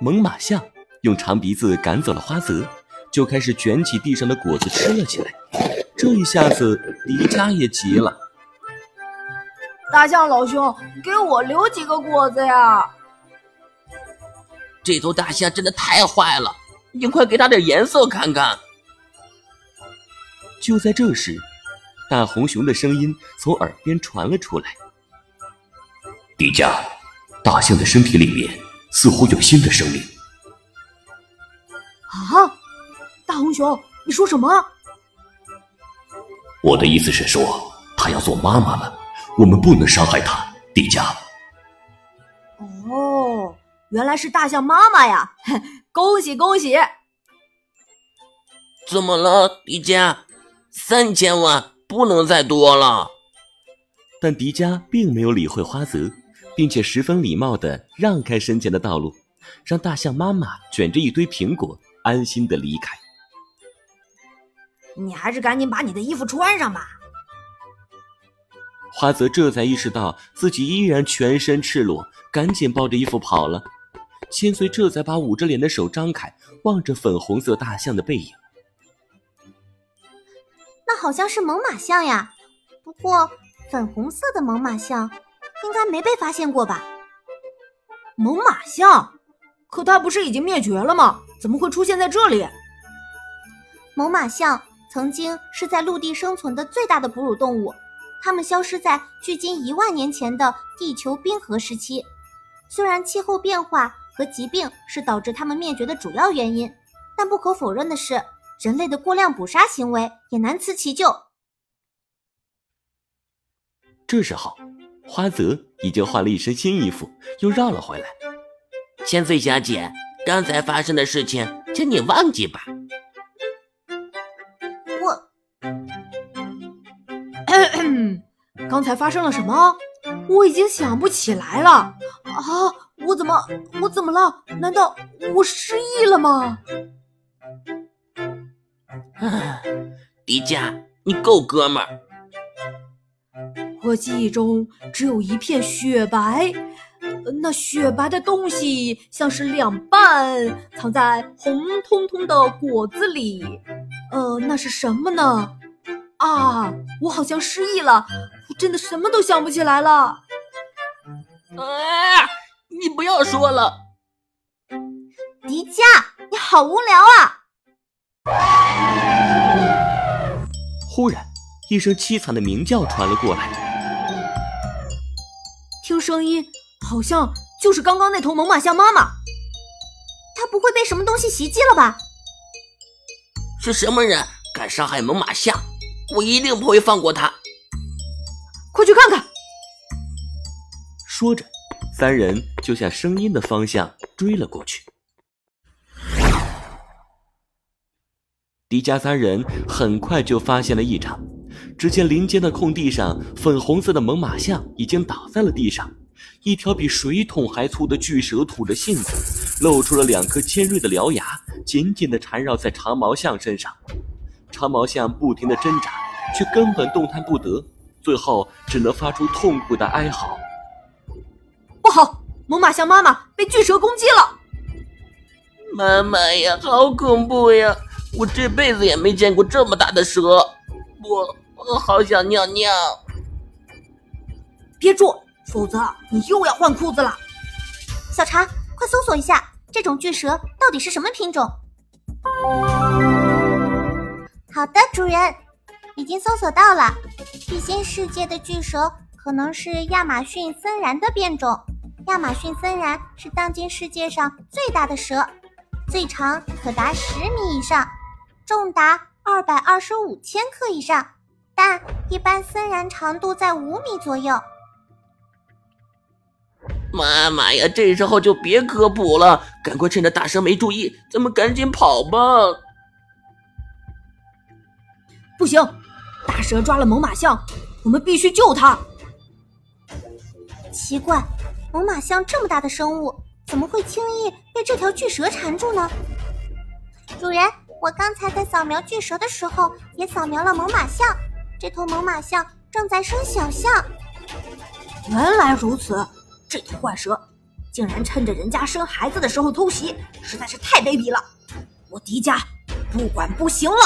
猛犸象用长鼻子赶走了花泽，就开始卷起地上的果子吃了起来。这一下子，迪迦也急了：“大象老兄，给我留几个果子呀！”这头大象真的太坏了，你快给它点颜色看看。就在这时，大红熊的声音从耳边传了出来：“迪迦，大象的身体里面似乎有新的生命。”啊！大红熊，你说什么？我的意思是说，他要做妈妈了，我们不能伤害他。迪迦。哦，原来是大象妈妈呀！恭 喜恭喜！怎么了，迪迦？三千万不能再多了，但迪迦并没有理会花泽，并且十分礼貌的让开身前的道路，让大象妈妈卷着一堆苹果安心的离开。你还是赶紧把你的衣服穿上吧。花泽这才意识到自己依然全身赤裸，赶紧抱着衣服跑了。千岁这才把捂着脸的手张开，望着粉红色大象的背影。那好像是猛犸象呀，不过粉红色的猛犸象应该没被发现过吧？猛犸象？可它不是已经灭绝了吗？怎么会出现在这里？猛犸象曾经是在陆地生存的最大的哺乳动物，它们消失在距今一万年前的地球冰河时期。虽然气候变化和疾病是导致它们灭绝的主要原因，但不可否认的是。人类的过量捕杀行为也难辞其咎。这时候，花泽已经换了一身新衣服，又绕了回来。千岁小姐，刚才发生的事情，请你忘记吧。我，刚才发生了什么？我已经想不起来了。啊，我怎么，我怎么了？难道我失忆了吗？啊，迪迦，你够哥们儿！我记忆中只有一片雪白，那雪白的东西像是两半，藏在红彤彤的果子里。呃，那是什么呢？啊，我好像失忆了，我真的什么都想不起来了。哎，你不要说了，迪迦，你好无聊啊！忽然，一声凄惨的鸣叫传了过来。听声音，好像就是刚刚那头猛犸象妈妈。它不会被什么东西袭击了吧？是什么人敢伤害猛犸象？我一定不会放过他！快去看看！说着，三人就向声音的方向追了过去。迪迦三人很快就发现了异常，只见林间的空地上，粉红色的猛犸象已经倒在了地上，一条比水桶还粗的巨蛇吐着信子，露出了两颗尖锐的獠牙，紧紧地缠绕在长毛象身上。长毛象不停地挣扎，却根本动弹不得，最后只能发出痛苦的哀嚎。不好，猛犸象妈妈被巨蛇攻击了！妈妈呀，好恐怖呀！我这辈子也没见过这么大的蛇，我我好想尿尿。憋住，否则你又要换裤子了。小茶，快搜索一下这种巨蛇到底是什么品种。好的，主人，已经搜索到了。地心世界的巨蛇可能是亚马逊森蚺的变种。亚马逊森蚺是当今世界上最大的蛇，最长可达十米以上。重达二百二十五千克以上，但一般森蚺长度在五米左右。妈妈呀，这时候就别科普了，赶快趁着大蛇没注意，咱们赶紧跑吧！不行，大蛇抓了猛犸象，我们必须救它。奇怪，猛犸象这么大的生物，怎么会轻易被这条巨蛇缠住呢？主人。我刚才在扫描巨蛇的时候，也扫描了猛犸象。这头猛犸象正在生小象。原来如此，这头怪蛇竟然趁着人家生孩子的时候偷袭，实在是太卑鄙了！我迪迦不管不行了。